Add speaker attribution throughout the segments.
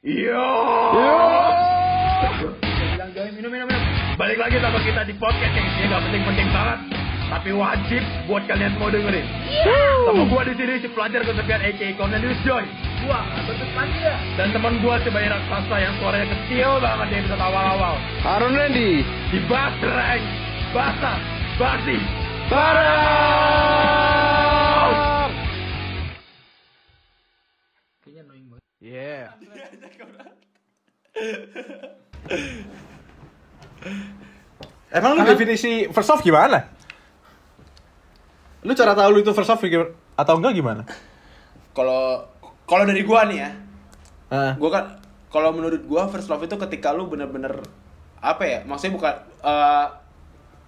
Speaker 1: Yo.
Speaker 2: Bilang join minum minum minum.
Speaker 1: Balik lagi sama kita di podcast yang isinya gak penting-penting banget, tapi wajib buat kalian semua dengerin. Sama gua di sini si pelajar kesepian AK Cornelius Joy
Speaker 2: Gua bentuk panja.
Speaker 1: dan teman gua si bayi raksasa yang suaranya kecil banget di episode awal-awal.
Speaker 3: Harun Randy.
Speaker 1: Di Basreng, Basa, Basi,
Speaker 3: Barang. Yeah. Emang lu definisi first off gimana? Lu cara tahu lu itu first off atau enggak gimana?
Speaker 4: kalau kalau dari gua nih ya
Speaker 3: Ah.
Speaker 4: gua kan kalau menurut gua first love itu ketika lu bener-bener apa ya maksudnya bukan eh,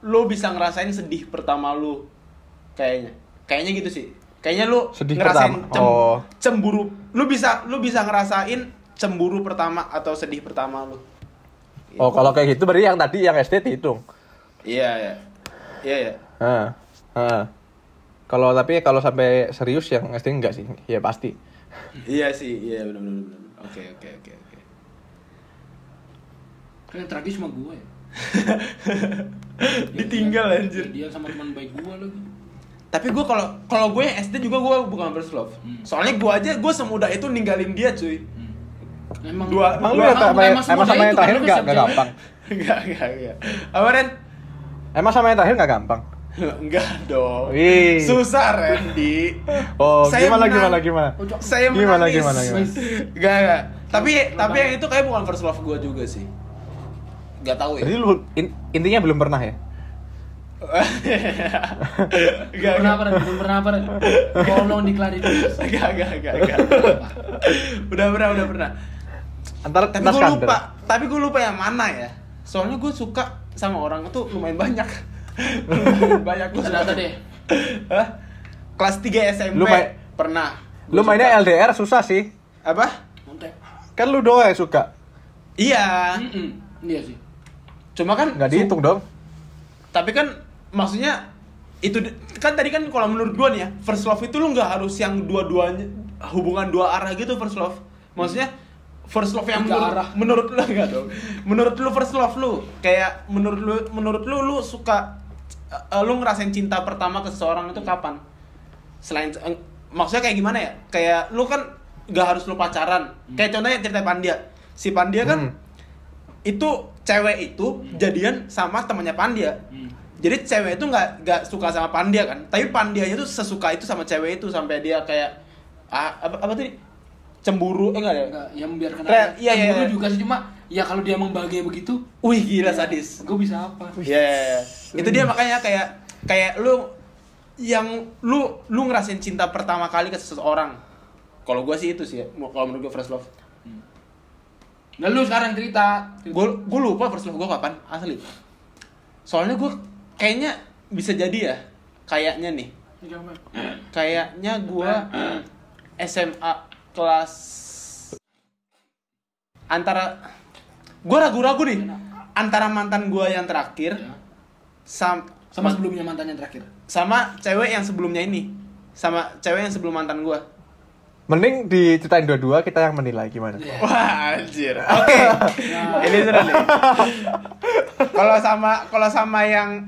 Speaker 4: lu bisa ngerasain sedih pertama lu kayaknya kayaknya gitu sih kayaknya lu
Speaker 3: Sedih
Speaker 4: ngerasain
Speaker 3: pertama.
Speaker 4: cem-
Speaker 3: Oh.
Speaker 4: cemburu lu bisa lu bisa ngerasain cemburu pertama atau sedih pertama lu
Speaker 3: Oh, kalau kayak gitu berarti yang tadi yang SD dihitung.
Speaker 4: iya ya iya ya
Speaker 3: Ah. Ah. Kalau tapi kalau sampai serius yang SD enggak sih? Ya pasti.
Speaker 4: iya sih iya benar benar benar oke oke oke oke
Speaker 2: Kan yang tragis sama gua ya.
Speaker 4: ditinggal anjir
Speaker 2: Dia sama teman baik gua lagi.
Speaker 4: Tapi gue kalau kalau gue yang SD juga gue bukan first love.
Speaker 2: Hmm.
Speaker 4: Soalnya gue aja gue semudah itu ninggalin dia cuy.
Speaker 2: Emang
Speaker 4: Dua-
Speaker 3: Emang lu
Speaker 2: emang-
Speaker 3: sama,
Speaker 2: emang
Speaker 3: emang
Speaker 2: semudah
Speaker 3: sama yang terakhir
Speaker 2: kan
Speaker 3: enggak
Speaker 2: cewek.
Speaker 3: gampang.
Speaker 4: Enggak enggak enggak. Apa Ren?
Speaker 3: Emang sama yang terakhir enggak gampang.
Speaker 4: Enggak dong.
Speaker 3: Wih.
Speaker 4: Susah Randy.
Speaker 3: Oh,
Speaker 4: Saya
Speaker 3: gimana
Speaker 4: menang.
Speaker 3: gimana gimana?
Speaker 4: Saya
Speaker 3: Gimana,
Speaker 4: menangis.
Speaker 3: gimana, gimana?
Speaker 4: Enggak enggak. Tapi tapi yang itu kayak bukan first love gue juga sih. Enggak tahu ya.
Speaker 3: Jadi lu in- intinya belum pernah ya?
Speaker 4: Enggak
Speaker 2: pernah apa? Belum pernah apa? Tolong diklarifikasi.
Speaker 4: Enggak enggak enggak enggak. Udah pernah udah pernah.
Speaker 3: Antara
Speaker 4: tapi gue lupa tapi gue lupa yang mana ya soalnya gue suka sama orang itu lumayan banyak lumayan banyak gue
Speaker 2: Data deh.
Speaker 4: Hah? kelas 3 SMP
Speaker 3: Lu main-
Speaker 4: pernah
Speaker 3: Lu mainnya
Speaker 4: suka.
Speaker 3: LDR susah sih.
Speaker 4: apa.
Speaker 3: Kan lu doang yang suka.
Speaker 4: iya
Speaker 2: Mm-mm. Iya sih.
Speaker 4: cuma kan
Speaker 3: Enggak
Speaker 4: su-
Speaker 3: dihitung dong.
Speaker 4: tapi kan maksudnya itu kan tadi kan kalau menurut gue nih ya first love itu lu nggak harus yang dua-duanya hubungan dua arah gitu first love. Maksudnya first love yang menurut,
Speaker 2: arah.
Speaker 4: menurut lu enggak dong. Menurut lu first love lu kayak menurut lu menurut lu lu suka eh, lu ngerasain cinta pertama ke seseorang itu kapan? Selain eh, maksudnya kayak gimana ya? Kayak lu kan gak harus lu pacaran. Kayak contohnya cerita Pandia. Si Pandia kan
Speaker 3: Hmm.
Speaker 4: itu cewek itu jadian sama temannya Pandia.
Speaker 2: Hmm.
Speaker 4: Jadi cewek itu nggak nggak suka sama Pandia kan tapi Pandianya tuh sesuka itu sama cewek itu sampai dia kayak ah, apa apa tadi cemburu eh enggak ya
Speaker 2: Enggak, ya membiarkan
Speaker 4: Keren,
Speaker 2: aja.
Speaker 4: iya, iya,
Speaker 2: Cemburu
Speaker 4: iya.
Speaker 2: juga sih cuma ya kalau dia emang bahagia begitu,
Speaker 4: wih gila sadis
Speaker 2: gue bisa apa?
Speaker 4: Ya, itu dia makanya kayak kayak lu yang lu lu ngerasain cinta pertama kali ke seseorang. Kalau gua sih itu sih ya, kalau menurut gua first love.
Speaker 2: Nah lu sekarang cerita.
Speaker 4: Gua gua lupa first love gua kapan asli. Soalnya gua kayaknya bisa jadi ya, kayaknya nih. Kayaknya gua SMA kelas antara gua ragu-ragu nih antara mantan gua yang terakhir
Speaker 2: Ya.
Speaker 4: sam
Speaker 2: Sama sebelumnya mantannya terakhir.
Speaker 4: sama cewek yang sebelumnya ini sama cewek yang sebelum mantan gua
Speaker 3: Mending diceritain dua-dua kita yang menilai gimana.
Speaker 4: wah anjir oke ini seru nih kalau sama kalau sama yang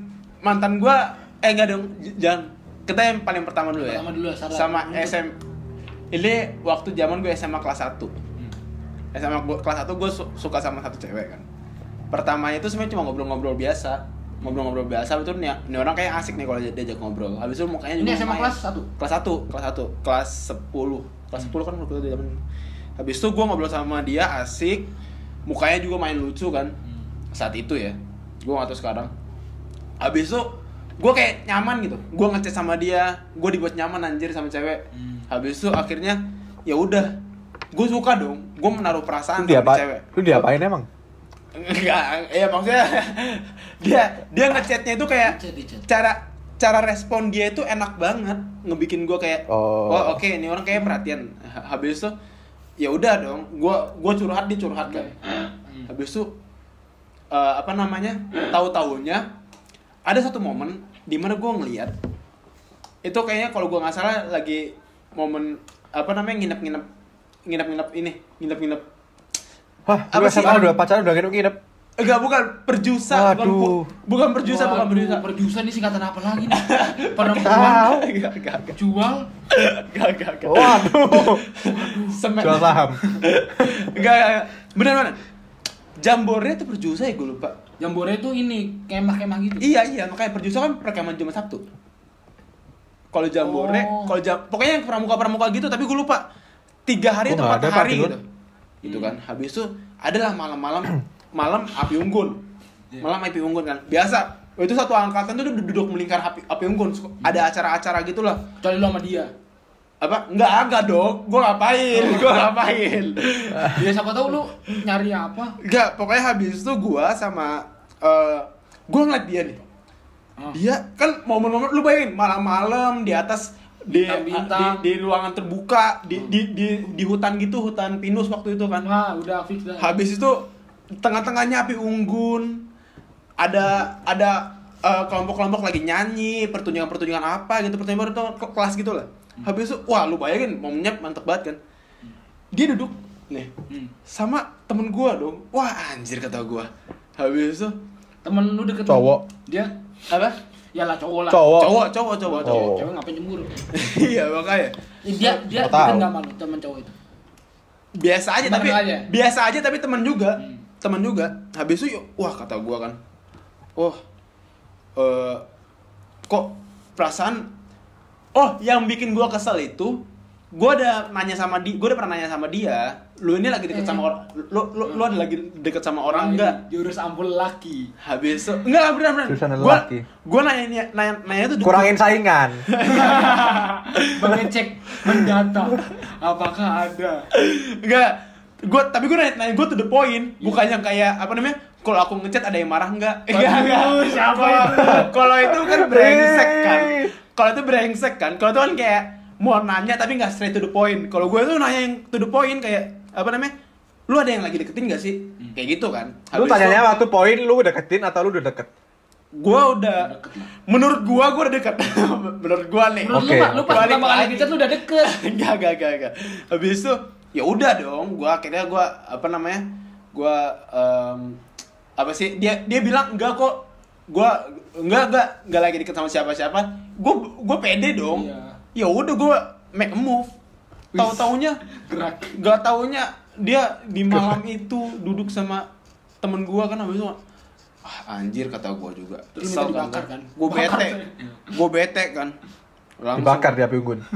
Speaker 4: mantan gua eh enggak dong jangan. Kita yang paling pertama dulu ya.
Speaker 2: Pertama dulu, salah.
Speaker 4: sama
Speaker 2: Untuk-
Speaker 4: SM ini waktu zaman gue SMA kelas 1 SMA gua, kelas 1 gue suka sama satu cewek kan. Pertamanya itu sebenarnya cuma ngobrol-ngobrol biasa. Ngobrol-ngobrol biasa itu nih, nih orang kayak asik nih kalau dia- diajak ngobrol. Habis itu mukanya juga
Speaker 2: Ini SMA kelas satu?
Speaker 4: kelas 1 kelas 1 kelas 10 kelas 10 kan waktu itu zaman. Habis itu gue ngobrol sama dia asik. Mukanya juga main lucu kan. Saat itu ya. Gue gak tahu sekarang habis itu gue kayak nyaman gitu. Gue ngechat sama dia gue dibuat nyaman anjir sama cewek.
Speaker 2: Hmm.
Speaker 4: habis itu akhirnya ya udah. Gue suka dong gue menaruh perasaan
Speaker 3: Lu
Speaker 4: sama cewek.
Speaker 3: Lu diapain emang?
Speaker 4: enggak ya maksudnya dia dia ngechatnya itu kayak
Speaker 2: Di chat, di chat.
Speaker 4: cara cara respon dia itu enak banget. Ngebikin gue kayak
Speaker 3: Oh.
Speaker 4: oke ini orang kayak perhatian. Ha- habis itu ya udah dong. Gue gue curhat dia curhat kan habis itu eh, apa namanya tahu tahunya ada satu momen di mana gue ngeliat itu kayaknya kalau gue nggak salah lagi momen apa namanya nginep nginep nginep nginep ini nginep nginep
Speaker 3: Hah,
Speaker 4: Apa sih?
Speaker 3: Udah pacaran udah nginep-nginep.
Speaker 4: Enggak, bukan perjusa, bukan
Speaker 3: Waduh.
Speaker 4: bu- bukan perjusa, bukan
Speaker 2: Waduh,
Speaker 4: perjusa.
Speaker 2: Perjusa ini singkatan apa lagi nih? Perempuan
Speaker 3: Tahu.
Speaker 4: Enggak, enggak, enggak.
Speaker 2: jual
Speaker 4: Enggak, enggak, enggak.
Speaker 3: Waduh.
Speaker 4: Semen.
Speaker 3: Jual saham.
Speaker 4: Enggak, enggak, enggak. Bener, bener. Jambore itu perjusa ya gue lupa.
Speaker 2: Jambore itu ini kemah-kemah gitu.
Speaker 4: Iya, iya, makanya perjusa kan perekaman Jumat Sabtu. Kalau jambore,
Speaker 2: Oh.
Speaker 4: kalau jam, pokoknya yang pramuka-pramuka gitu, tapi gue lupa. Tiga hari
Speaker 3: Gua
Speaker 4: atau empat hari gitu. Gitu kan. Habis itu adalah malam-malam malam api unggun.
Speaker 2: Iya.
Speaker 4: Malam api unggun kan. Biasa. Itu satu angkatan tuh duduk, duduk melingkar api, api unggun. Ada acara-acara gitulah.
Speaker 2: Kecuali lu sama dia.
Speaker 4: Apa? Enggak agak dong. Gue ngapain? Gue ngapain?
Speaker 2: Ya siapa tahu lu nyari apa?
Speaker 4: Enggak, pokoknya habis itu gua sama eh gua ngeliat dia nih.
Speaker 2: Ah.
Speaker 4: Dia kan momen-momen lu bayangin malam-malam di atas di, di di ruangan terbuka di, di di di hutan gitu hutan pinus waktu itu kan
Speaker 2: Wah, udah fix dah.
Speaker 4: habis itu tengah-tengahnya api unggun ada ada eh, kelompok-kelompok lagi nyanyi pertunjukan-pertunjukan apa gitu pertunjukan itu kelas gitu lah habis itu wah lu bayangin momennya mantep banget kan dia duduk nih
Speaker 2: Hmm.
Speaker 4: sama temen gua dong wah anjir kata gua habis itu
Speaker 2: Temen lu deket
Speaker 3: Cowok.
Speaker 2: Dia
Speaker 4: apa
Speaker 2: ya lah cowok lah.
Speaker 3: Cowok.
Speaker 4: cowok cowok cowok cowok
Speaker 3: Oh.
Speaker 2: Cewek ngapain cemburu?
Speaker 4: iya makanya
Speaker 2: Ya, dia dia
Speaker 3: tahu.
Speaker 2: deket nggak malu temen cowok itu.
Speaker 4: biasa aja
Speaker 2: Temen
Speaker 4: tapi
Speaker 2: aja?
Speaker 4: biasa aja tapi temen juga
Speaker 2: Hmm.
Speaker 4: temen juga habis itu yuk, wah kata gua kan oh eh kok perasaan oh yang bikin gua kesel itu gua ada nanya sama dia gua udah pernah nanya sama dia lu ini lagi deket
Speaker 2: Eh.
Speaker 4: sama orang lu lu, lu ada lagi deket sama orang enggak
Speaker 2: Jurus ampul laki.
Speaker 4: habis itu enggak benar benar
Speaker 3: lelaki.
Speaker 4: gua nanya nanya nanya tuh
Speaker 3: Kurangin saingan.
Speaker 2: Mengecek mendata apakah ada.
Speaker 4: Enggak. Gua tapi gua nanya, nanya gua to the point, bukan yang kayak apa namanya? Kalau aku ngechat ada yang marah enggak? Enggak, enggak.
Speaker 2: siapa
Speaker 4: Kalau-
Speaker 2: itu?
Speaker 4: Kalau itu kan brengsek kan. Kalau itu brengsek kan. Kalau itu kan kayak mau nanya tapi nggak straight to the point. Kalau gue tuh nanya yang to the point kayak apa namanya? Lu ada yang lagi deketin gak sih? Kayak gitu kan.
Speaker 3: Lu
Speaker 4: Habis
Speaker 3: tanyanya
Speaker 4: itu,
Speaker 3: waktu poin lu deketin atau lu udah deket?
Speaker 4: gua udah menurut gua gua udah deket. menurut gua nih.
Speaker 2: Menurut
Speaker 3: Oke,
Speaker 2: lu, lu pas pertama kali
Speaker 4: lagi.
Speaker 2: ngechat lu udah deket.
Speaker 4: enggak enggak enggak enggak habis itu ya udah dong gua akhirnya gua apa namanya gua em, apa sih dia dia bilang enggak kok gua enggak enggak enggak lagi deket sama siapa siapa gua gua pede dong
Speaker 2: Iya.
Speaker 4: ya udah gua make a move tahu taunya
Speaker 2: Gerak.
Speaker 4: nggak taunya dia di malam itu duduk sama temen gua kan habis itu ah anjir kata gua juga
Speaker 2: Terus minta dibakar kan?
Speaker 4: gua
Speaker 2: Bakar,
Speaker 4: bete gua bete kan Langsung-
Speaker 3: Dibakar di api unggun.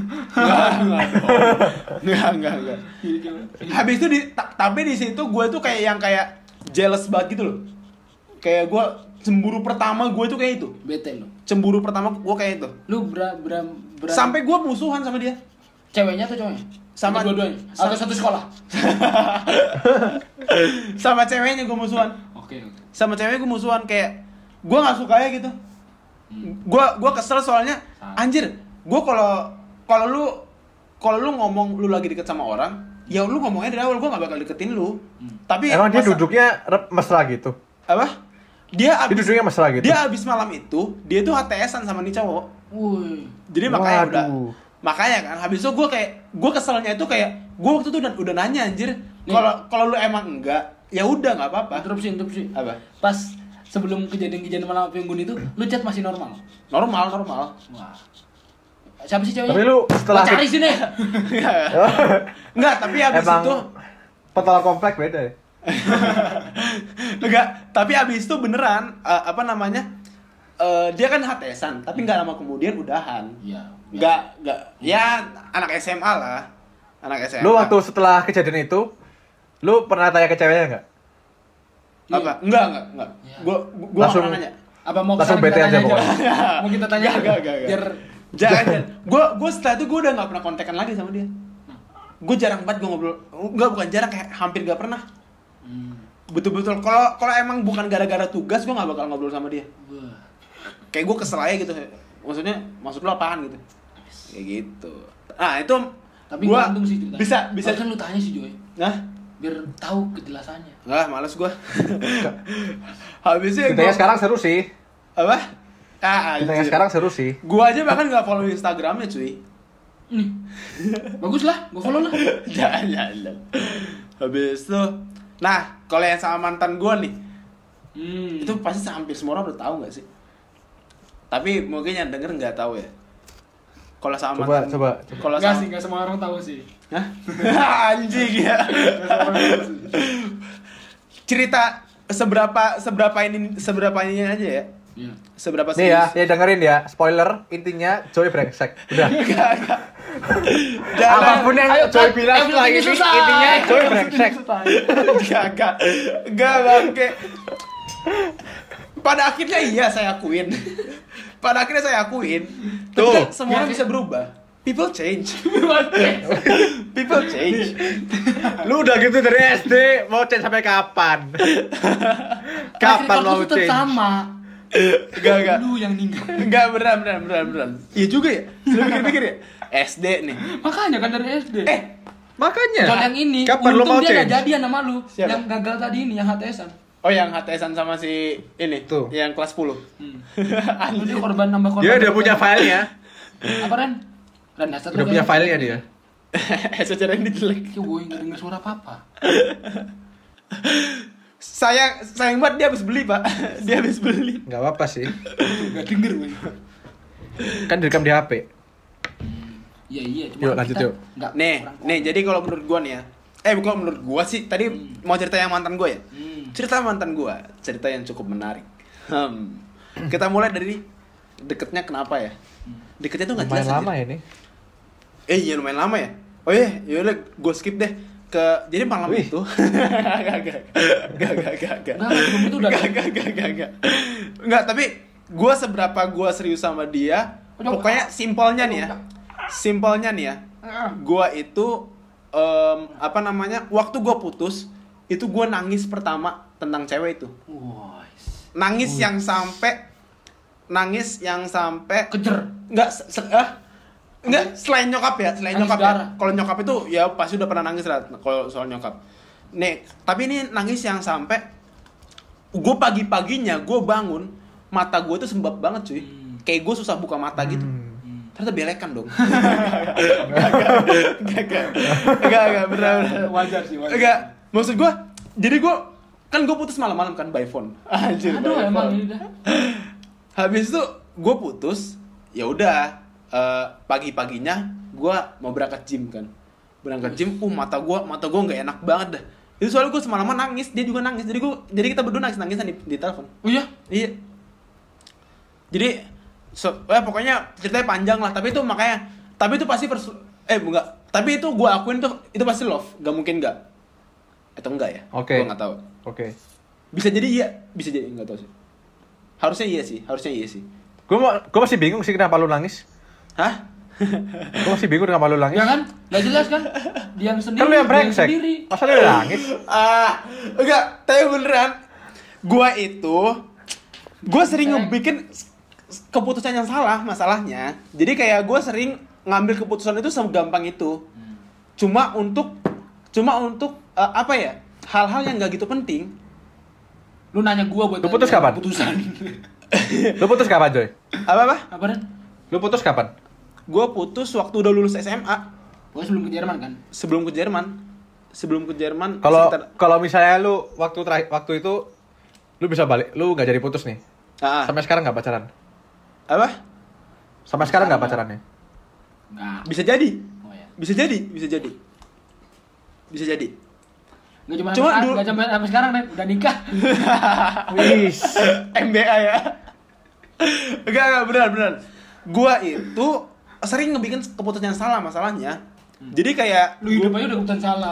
Speaker 4: Enggak, enggak, enggak. Habis itu di ta- tapi di situ gue tuh kayak yang kayak jealous banget gitu loh. Kayak gue cemburu pertama gue tuh kayak itu.
Speaker 2: Bete lu.
Speaker 4: Cemburu pertama gue kayak itu.
Speaker 2: Lu bera, bera, bera
Speaker 4: Sampai gue musuhan sama dia.
Speaker 2: ceweknya atau cowoknya?
Speaker 4: Sama-
Speaker 2: Atau dua-duanya. Atau
Speaker 4: sama-
Speaker 2: satu sekolah.
Speaker 4: sama ceweknya gue musuhan.
Speaker 2: Oke, oke.
Speaker 4: Sama ceweknya gue musuhan kayak gue nggak suka ya gitu. Gue gua kesel soalnya anjir. Gue kalau kalau lu kalau lu ngomong lu lagi deket sama orang, ya lu ngomongnya dari awal gue nggak bakal deketin lu. Tapi
Speaker 3: Emang dia
Speaker 4: masa-
Speaker 3: duduknya rep- mesra gitu?
Speaker 4: apa dia
Speaker 3: Dia
Speaker 4: abis,
Speaker 3: duduknya mesra gitu?
Speaker 4: dia abis malam itu dia tuh HTSan sama nih cowok
Speaker 2: Wih.
Speaker 4: jadi makanya udah
Speaker 3: Waduh.
Speaker 4: makanya kan habis itu gue kayak gue keselnya itu kayak gue waktu itu udah udah nanya anjir kalau kalau lu emang enggak ya udah nggak apa-apa
Speaker 2: Interupsi, interupsi.
Speaker 4: apa
Speaker 2: Pas sebelum kejadian-kejadian malam api unggun itu, lu chat masih normal.
Speaker 4: normal normal
Speaker 2: Wah. Siapa sih ceweknya?
Speaker 3: Tapi lu setelah
Speaker 2: cari sini.
Speaker 4: enggak tapi habis
Speaker 3: Emang
Speaker 4: itu
Speaker 3: petualang komplek beda ya?
Speaker 4: enggak tapi habis itu beneran eh, apa namanya Eh, dia kan HTSan tapi nggak lama kemudian udahan
Speaker 2: Iya.
Speaker 4: nggak nggak ya anak SMA lah anak SMA
Speaker 3: Lu waktu setelah kejadian itu, lu pernah tanya ke ceweknya nggak?
Speaker 4: apa enggak enggak enggak
Speaker 2: Iya.
Speaker 4: gua gua gua
Speaker 3: Langsung-
Speaker 4: nanya
Speaker 2: Apa mau
Speaker 3: Langsung bete aja pokoknya.
Speaker 2: Mau kita tanya
Speaker 4: Enggak, enggak, enggak, enggak.
Speaker 2: Biar
Speaker 4: jangan jangan gua gua setelah itu gua udah nggak pernah kontekan lagi sama dia gua jarang banget gua ngobrol enggak bukan jarang kayak hampir gak pernah
Speaker 2: Hmm.
Speaker 4: Betul-betul kalau kalau emang bukan gara-gara tugas gua nggak bakal ngobrol sama dia
Speaker 2: Wah.
Speaker 4: kayak gua kesel aja gitu maksudnya maksud lu apaan gitu kayak gitu nah itu
Speaker 2: Tapi
Speaker 4: gua
Speaker 2: gantung sih ceritanya.
Speaker 4: bisa bisa
Speaker 2: Harusnya lu tanya sih Joy.
Speaker 4: nah
Speaker 2: Biar tahu kejelasannya.
Speaker 4: Enggak, males gua. Habisnya
Speaker 3: Ceritanya
Speaker 4: gua
Speaker 3: sekarang seru sih.
Speaker 4: apa? Ah,
Speaker 3: Ceritanya
Speaker 4: anjir.
Speaker 3: sekarang seru sih.
Speaker 4: Gua aja bahkan nggak follow Instagramnya cuy.
Speaker 2: Nih. Bagus lah, gua follow lah.
Speaker 4: Jangan, jangan. Habis itu Nah, kalau yang sama mantan gue nih,
Speaker 2: Hmm.
Speaker 4: itu pasti hampir semua orang udah tahu nggak sih? Tapi mungkin yang denger nggak tahu ya. Kalau sama
Speaker 3: Coba,
Speaker 4: mantan,
Speaker 3: coba,
Speaker 4: Kalau
Speaker 2: Enggak
Speaker 4: sama,
Speaker 2: sih, enggak semua orang tahu sih.
Speaker 4: Hah? anjing ya.
Speaker 2: Nggak.
Speaker 4: Cerita seberapa seberapa ini seberapa ini aja ya.
Speaker 2: Iya.
Speaker 4: Seberapa
Speaker 3: Nih ya,
Speaker 4: serius.
Speaker 3: ya dengerin ya. Spoiler, intinya Joy brengsek. Udah.
Speaker 4: Enggak, enggak. Jangan.
Speaker 3: Apa pun yang
Speaker 2: Ayo,
Speaker 3: Joy bilang setelah
Speaker 2: ini
Speaker 3: intinya Joy brengsek.
Speaker 4: Enggak, enggak. Enggak, bangke. Pada akhirnya iya saya akuin. Pada akhirnya saya akuin. Tapi
Speaker 3: Tuh.
Speaker 4: kan semua bisa berubah. People change. People change.
Speaker 3: Lu udah gitu dari SD, mau change sampai kapan? kapan mau change?
Speaker 2: sama.
Speaker 4: Enggak, enggak.
Speaker 2: Lu yang ninggal.
Speaker 4: Enggak beneran, beneran, beneran, beneran. Iya juga ya. Lu pikir-pikir ya. SD nih.
Speaker 2: Makanya kan dari SD.
Speaker 4: Eh,
Speaker 3: Makanya.
Speaker 2: Soal yang ini,
Speaker 3: Kapan lu
Speaker 2: untung
Speaker 3: mau
Speaker 2: dia
Speaker 3: change?
Speaker 2: gak jadian sama lu.
Speaker 4: Siapa?
Speaker 2: Yang gagal tadi ini, yang HTS-an.
Speaker 4: oh yang HTSan sama si ini
Speaker 3: Tuh.
Speaker 4: yang kelas 10.
Speaker 2: Hmm. Dia korban nambah korban.
Speaker 3: Dia udah punya filenya.
Speaker 2: Apa Ren? Ren, headset
Speaker 3: Udah punya
Speaker 2: kayak-
Speaker 3: filenya dia.
Speaker 4: Secara ini jelek.
Speaker 2: Ih, Woi, gak denger suara apa-apa.
Speaker 4: Sayang, sayang banget dia habis beli, Pak. Dia habis beli.
Speaker 3: Enggak apa-apa sih.
Speaker 2: Gak denger, woi.
Speaker 3: Kan direkam di HP.
Speaker 2: Iya, iya. cuma
Speaker 3: Yuk, lanjut, yuk.
Speaker 2: nggak-
Speaker 4: Nih,
Speaker 2: kurang-
Speaker 4: nih jadi kalau menurut gua nih ya. Eh, bukan menurut gua sih. Tadi
Speaker 2: Hmm.
Speaker 4: mau cerita yang mantan gua ya.
Speaker 2: Hmm.
Speaker 4: Cerita mantan gua, cerita yang cukup menarik. Hmm. Kita mulai dari deketnya kenapa ya? Deketnya tuh nggak jelas.
Speaker 3: Lama
Speaker 4: anjir.
Speaker 3: ya ini.
Speaker 4: Eh, iya lumayan lama ya. Oh iya, yaudah gua skip deh ke jadi malam
Speaker 3: Wih.
Speaker 4: itu. Gak gak gak gak gak gak.
Speaker 2: Nggak, sebelum itu udah-
Speaker 4: gak gak gak gak gak. Nggak tapi gua seberapa gua serius sama dia pokoknya simpelnya nih ya. Simpelnya nih ya. Gua itu em, apa namanya waktu gua putus itu gua nangis pertama tentang cewek itu. Nangis yang sampai nangis yang sampai
Speaker 2: Kejer.
Speaker 4: Se- se- ah, enggak selain nyokap ya, selain
Speaker 2: Nangis
Speaker 4: nyokap
Speaker 2: darah.
Speaker 4: ya. Kalau nyokap itu ya pasti udah pernah nangis lah kalau soal nyokap. Nih, tapi ini nangis yang sampai gue pagi-paginya gue bangun mata gue tuh sembab banget cuy.
Speaker 2: Hmm.
Speaker 4: Kayak gue susah buka mata gitu.
Speaker 3: Hmm.
Speaker 4: Ternyata belekan dong. Enggak, enggak, enggak, enggak, enggak, bener, bener.
Speaker 2: Wajar sih, wajar.
Speaker 4: Enggak, maksud gue, jadi gue kan gue putus malam-malam kan by phone. Anjir,
Speaker 2: Aduh,
Speaker 4: by
Speaker 2: emang
Speaker 4: phone
Speaker 2: ini dah.
Speaker 4: habis itu gue putus ya udah eh, pagi-paginya gue mau berangkat gym kan. Berangkat gym uh mata gue mata gue nggak enak banget dah. Itu soalnya gue semalaman nangis dia juga nangis. Jadi gue jadi kita berdua nangis nangisan di, di telepon.
Speaker 2: Oh iya?
Speaker 4: iya. Jadi so, eh, pokoknya ceritanya panjang lah. Tapi itu makanya tapi itu pasti persu eh enggak. Tapi itu gue akuin tuh itu pasti love. Gak mungkin enggak atau enggak ya?
Speaker 3: Oke.
Speaker 4: gue nggak tahu.
Speaker 3: Oke.
Speaker 4: bisa jadi iya bisa jadi nggak tahu sih. Harusnya iya sih harusnya iya sih.
Speaker 3: Gue gue masih bingung sih kenapa lu nangis.
Speaker 4: Hah
Speaker 3: Gue masih bingung kenapa lu nangis.
Speaker 2: Ya kan? Gak jelas kan? Dia yang sendiri.
Speaker 3: Kan lu yang brengsek.
Speaker 2: sendiri.
Speaker 3: Masa lu yang nangis?
Speaker 4: ah enggak tapi beneran gua itu gua sering ngebikin s- keputusan yang salah masalahnya jadi kayak gua sering ngambil keputusan itu segampang itu cuma untuk cuma untuk eh, apa ya hal-hal yang nggak gitu penting
Speaker 2: Lu nanya gua buat
Speaker 3: Lu putus kapan?
Speaker 2: Keputusan.
Speaker 3: Lu putus kapan, Joy?
Speaker 4: apa apa
Speaker 2: Apa?
Speaker 3: Lu putus kapan?
Speaker 4: Gua putus waktu udah lulus SMA
Speaker 2: Gua sebelum ke Jerman kan?
Speaker 4: sebelum ke Jerman sebelum ke Jerman
Speaker 3: Kalau
Speaker 4: sekitar-
Speaker 3: kalau misalnya lu waktu terakhir waktu itu lu bisa balik, lu nggak jadi putus nih.
Speaker 4: Ah, ah.
Speaker 3: Sampai sekarang nggak pacaran?
Speaker 4: apa
Speaker 3: Sampai sekarang nggak pacarannya?
Speaker 2: Enggak.
Speaker 4: bisa jadi
Speaker 2: Oh ya.
Speaker 4: bisa jadi bisa jadi bisa jadi
Speaker 2: Enggak cuma
Speaker 4: Cuma
Speaker 2: sampai,
Speaker 4: dulu-
Speaker 2: nggak sampai, sampai sekarang Ren. Udah nikah.
Speaker 3: Wis.
Speaker 4: MBA ya enggak enggak beneran beneran gua itu sering ngebikin keputusan yang salah masalahnya. Jadi kayak
Speaker 2: Lu hidup aja udah keputusan salah.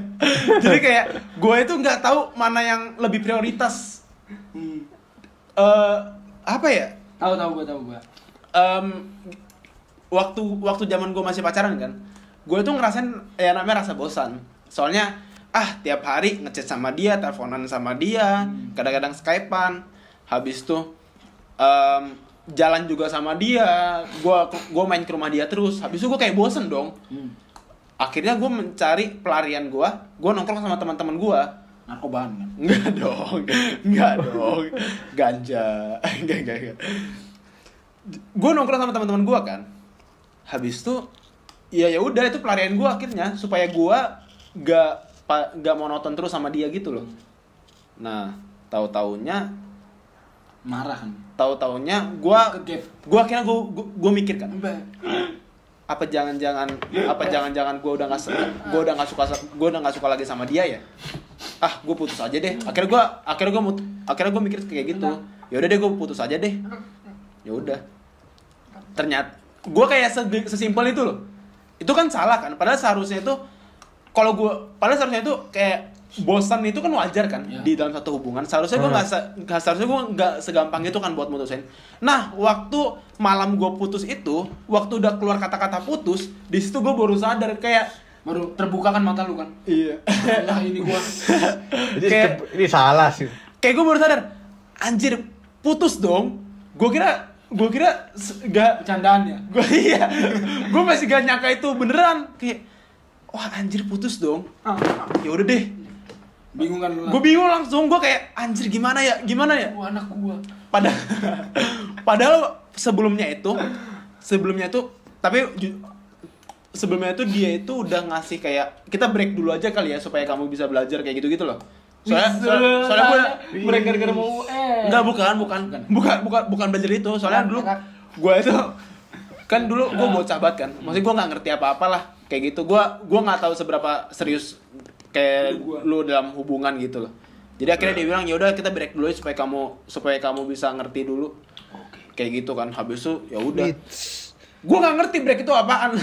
Speaker 4: jadi kayak gua itu nggak tahu mana yang lebih prioritas.
Speaker 2: Hmm.
Speaker 4: eh apa ya?
Speaker 2: Tahu tahu gua tahu gua.
Speaker 4: Em, waktu waktu zaman gue masih pacaran kan gue tuh ngerasain ya namanya rasa bosan. Soalnya ah tiap hari ngechat sama dia teleponan sama dia kadang-kadang skypean. Habis tuh em, jalan juga sama dia. Gue gue main ke rumah dia terus. Habis itu gue kayak bosen dong.
Speaker 2: Hmm.
Speaker 4: akhirnya gue mencari pelarian gue gue nongkrong sama teman-teman gue
Speaker 2: Narkobaan kan.
Speaker 4: Enggak dong, enggak dong, ganja, enggak enggak enggak. Gue nongkrong sama teman-teman gue kan, habis itu, ya ya udah itu pelarian gue akhirnya. Supaya gue gak nggak monoton terus sama dia gitu loh. Nah tahu taunya
Speaker 2: Marah kan.
Speaker 4: tahu taunya gua gua akhirnya gua gua, gua mikir kan apa jangan-jangan apa jangan-jangan gue udah nggak gue udah nggak suka gue udah nggak suka lagi sama dia ya? Ah gue putus aja deh. Akhirnya gue akhirnya gue mut akhirnya gue mikir kayak gitu. Ya udah deh gue putus aja deh. Ya udah. Ternyata gue kayak se- sesimpel itu loh. Itu kan salah kan? Padahal seharusnya itu kalau gue padahal seharusnya itu kayak bosan itu kan wajar kan
Speaker 2: Ya.
Speaker 4: di dalam satu hubungan seharusnya gue
Speaker 3: Hmm.
Speaker 4: nggak se- nggak- seharusnya gue nggak segampang itu kan buat mutusin nah waktu malam gue putus itu waktu udah keluar kata-kata putus di situ gue baru sadar kayak
Speaker 2: Baru terbuka kan mata lu kan.
Speaker 4: iya
Speaker 2: Lah ini gua.
Speaker 3: Jadi
Speaker 4: Kayak-
Speaker 3: ini salah sih.
Speaker 4: kayak gue baru sadar anjir putus dong gue kira gue kira gak
Speaker 2: Bercandaan ya.
Speaker 4: gue iya gue masih gak nyangka itu beneran kayak wah anjir putus dong ya udah deh
Speaker 2: Bingung kan lu.
Speaker 4: gue bingung langsung gue kayak anjir gimana ya gimana ya
Speaker 2: Wah, anak gua.
Speaker 4: padahal padahal sebelumnya itu sebelumnya itu tapi sebelumnya itu dia itu udah ngasih kayak kita break dulu aja kali ya supaya kamu bisa belajar kayak gitu gitu loh soalnya soalnya, soalnya gue
Speaker 2: mereka gara-gara mau eh.
Speaker 4: Enggak, bukan, bukan. Bukan, bukan, bukan belajar itu. Soalnya dulu gue itu kan dulu gue bocah banget kan. Maksudnya gue nggak ngerti apa-apa lah kayak gitu. Gue gue nggak tahu seberapa serius kayak lu dalam hubungan gitu loh. Jadi akhirnya dia bilang ya udah kita break dulu ya supaya kamu supaya kamu bisa ngerti dulu. Kayak gitu kan. Habis itu ya udah. Gue nggak ngerti break itu apaan.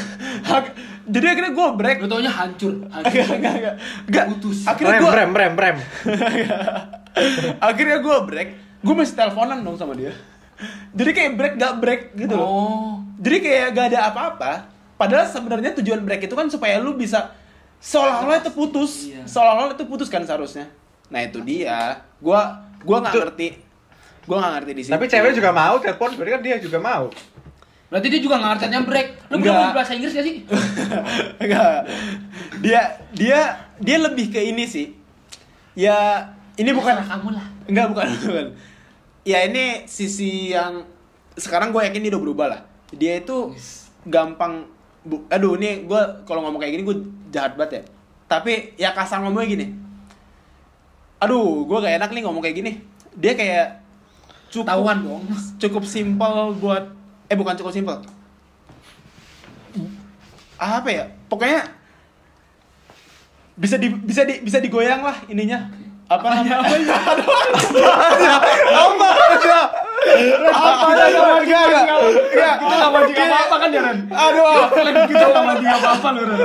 Speaker 4: Jadi akhirnya gue break.
Speaker 2: Lu taunya hancur, hancur.
Speaker 4: Enggak, enggak, enggak. Enggak.
Speaker 2: Putus.
Speaker 4: Akhirnya
Speaker 3: Rem,
Speaker 4: gue
Speaker 3: rem, rem, rem.
Speaker 4: akhirnya gue break gue masih teleponan dong sama dia jadi kayak break gak break gitu loh
Speaker 2: Oh.
Speaker 4: jadi kayak gak ada apa-apa padahal sebenarnya tujuan break itu kan supaya lu bisa seolah-olah itu putus
Speaker 2: Iya.
Speaker 4: seolah-olah itu putus kan seharusnya nah itu dia gue gue nggak ngerti gue nggak ngerti di sini
Speaker 3: Tapi cewek juga mau telepon, berarti kan dia juga mau.
Speaker 2: Berarti dia juga nggak artinya break. Lu ngomong bahasa Inggris gak sih?
Speaker 4: Enggak. Dia dia dia lebih ke ini sih. Ya ini bukan
Speaker 2: kamu lah.
Speaker 4: Enggak, bukan, bukan. Ya ini sisi yang sekarang gue yakin dia udah berubah lah. Dia itu gampang bu, aduh ini gue kalau ngomong kayak gini gue jahat banget ya. Tapi ya kasar ngomongnya gini. Aduh, gue gak enak nih ngomong kayak gini. Dia kayak cukup
Speaker 2: Ketahuan dong.
Speaker 4: cukup simpel buat eh bukan cukup simpel. Apa ya? Pokoknya bisa di bisa di bisa digoyang lah ininya. Apa namanya?
Speaker 3: Apa aja? Apa aja? Enggak, enggak. Enggak.
Speaker 2: Kita nggak mancing apa-apa kan ya Ren?
Speaker 3: Aduh.
Speaker 2: Kita nggak mancing apa-apa loh Ren.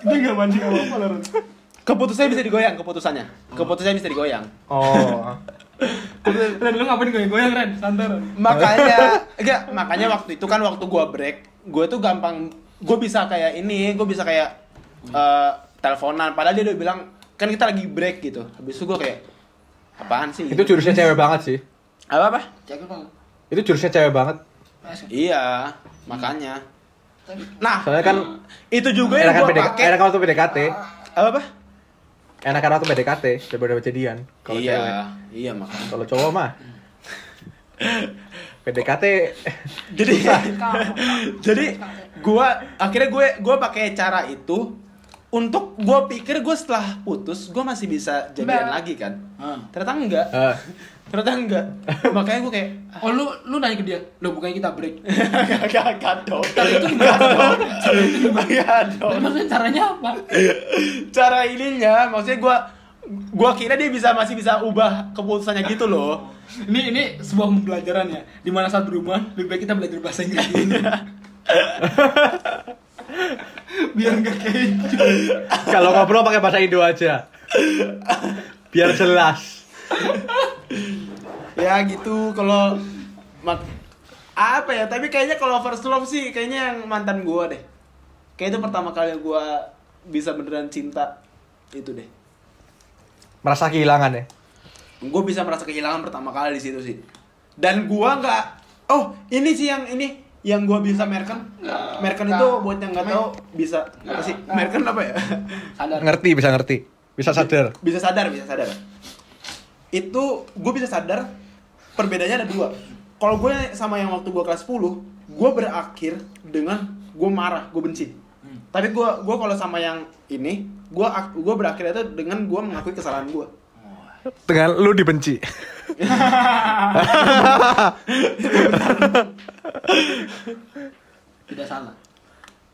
Speaker 2: Kita nggak mancing apa-apa loh Ren.
Speaker 4: keputusannya bisa digoyang keputusannya keputusannya bisa digoyang
Speaker 3: Oh.
Speaker 2: Ren lu ngapain goyang-goyang Ren? Santai
Speaker 4: makanya enggak makanya waktu itu kan waktu gua break gua tuh gampang gua bisa kayak ini gua bisa kayak eh, teleponan padahal dia udah bilang kan kita lagi break gitu habis itu gua kayak apaan sih
Speaker 3: Itu jurusnya cewek banget sih.
Speaker 4: Apa apa?
Speaker 2: Cek lu
Speaker 3: Itu jurusnya cewek banget.
Speaker 4: iya makanya. Nah
Speaker 3: Soalnya kan
Speaker 4: itu juga yang gua pakai.
Speaker 3: enakan waktu PDKT.
Speaker 4: apa apa?
Speaker 3: Enakan waktu PDKT daripada kejadian. Kalau
Speaker 4: iya
Speaker 3: cewek.
Speaker 4: iya makanya.
Speaker 3: Kalau cowok mah. PDKT
Speaker 4: jadi jadi gua akhirnya gue gue pakai cara itu untuk gue pikir gue setelah putus gue masih bisa jadian
Speaker 2: Mbak.
Speaker 4: lagi kan
Speaker 2: Ah.
Speaker 4: ternyata enggak
Speaker 3: eh,
Speaker 4: ternyata enggak makanya gue kayak
Speaker 2: Oh lu lu nanya ke dia, lo bukannya kita break.
Speaker 4: gak gak gak dong
Speaker 2: Tapi itu gimana dong?
Speaker 4: Gak dong
Speaker 2: Maksudnya caranya apa?
Speaker 4: cara ininya maksudnya gue gue kira dia bisa masih bisa ubah keputusannya gitu loh
Speaker 2: Ini ini sebuah pembelajaran ya. Di mana saat berhubungan lebih baik kita belajar bahasa Inggris. Biar nggak kayak
Speaker 3: kalau ngobrol pakai bahasa Indo aja. Biar jelas.
Speaker 4: ya gitu kalau mak- apa ya tapi kayaknya kalau first love sih kayaknya yang mantan gua deh kayak itu pertama kali gua bisa beneran cinta itu deh
Speaker 3: Merasa kehilangan ya.
Speaker 4: gue bisa merasa kehilangan pertama kali di situ sih dan gua nggak oh ini sih yang ini yang gua bisa merken merken itu buat yang nggak tahu bisa apa sih merken apa ya
Speaker 2: Sadar.
Speaker 3: Ngerti, bisa ngerti. Bisa sadar.
Speaker 4: bisa sadar bisa sadar itu gue bisa sadar perbedaannya ada dua kalau gue sama yang waktu gue kelas 10 gue berakhir dengan gue marah gue benci Tapi gue gua kalau sama yang ini, gue gua berakhir itu dengan gue mengakui kesalahan gue.
Speaker 3: Dengan lu dibenci.
Speaker 2: Tidak salah.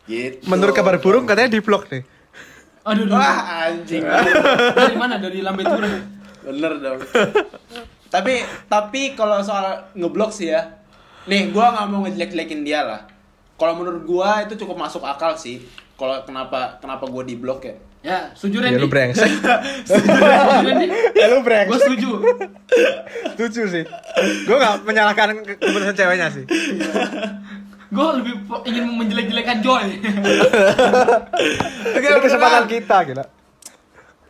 Speaker 4: Gitu.
Speaker 3: Menurut kabar burung katanya di blok nih.
Speaker 2: Aduh, aduh.
Speaker 4: Wah anjing.
Speaker 2: Dari mana? Dari lambe turun.
Speaker 4: Bener dong. tapi tapi kalau soal ngeblok sih ya, nih gue nggak mau ngejelek-jelekin dia lah. Kalau menurut gue itu cukup masuk akal sih. Kalau kenapa kenapa gue di blok ya?
Speaker 2: Ya, setuju
Speaker 3: Ya
Speaker 2: Randy.
Speaker 3: lu brengsek.
Speaker 2: Setuju Randy.
Speaker 3: ya lu brengsek.
Speaker 2: Gue setuju.
Speaker 3: Setuju sih. Gue gak menyalahkan ke- keputusan ceweknya sih.
Speaker 2: Gue lebih ingin menjelek-jelekan Joy.
Speaker 3: Ini kesempatan kita gila.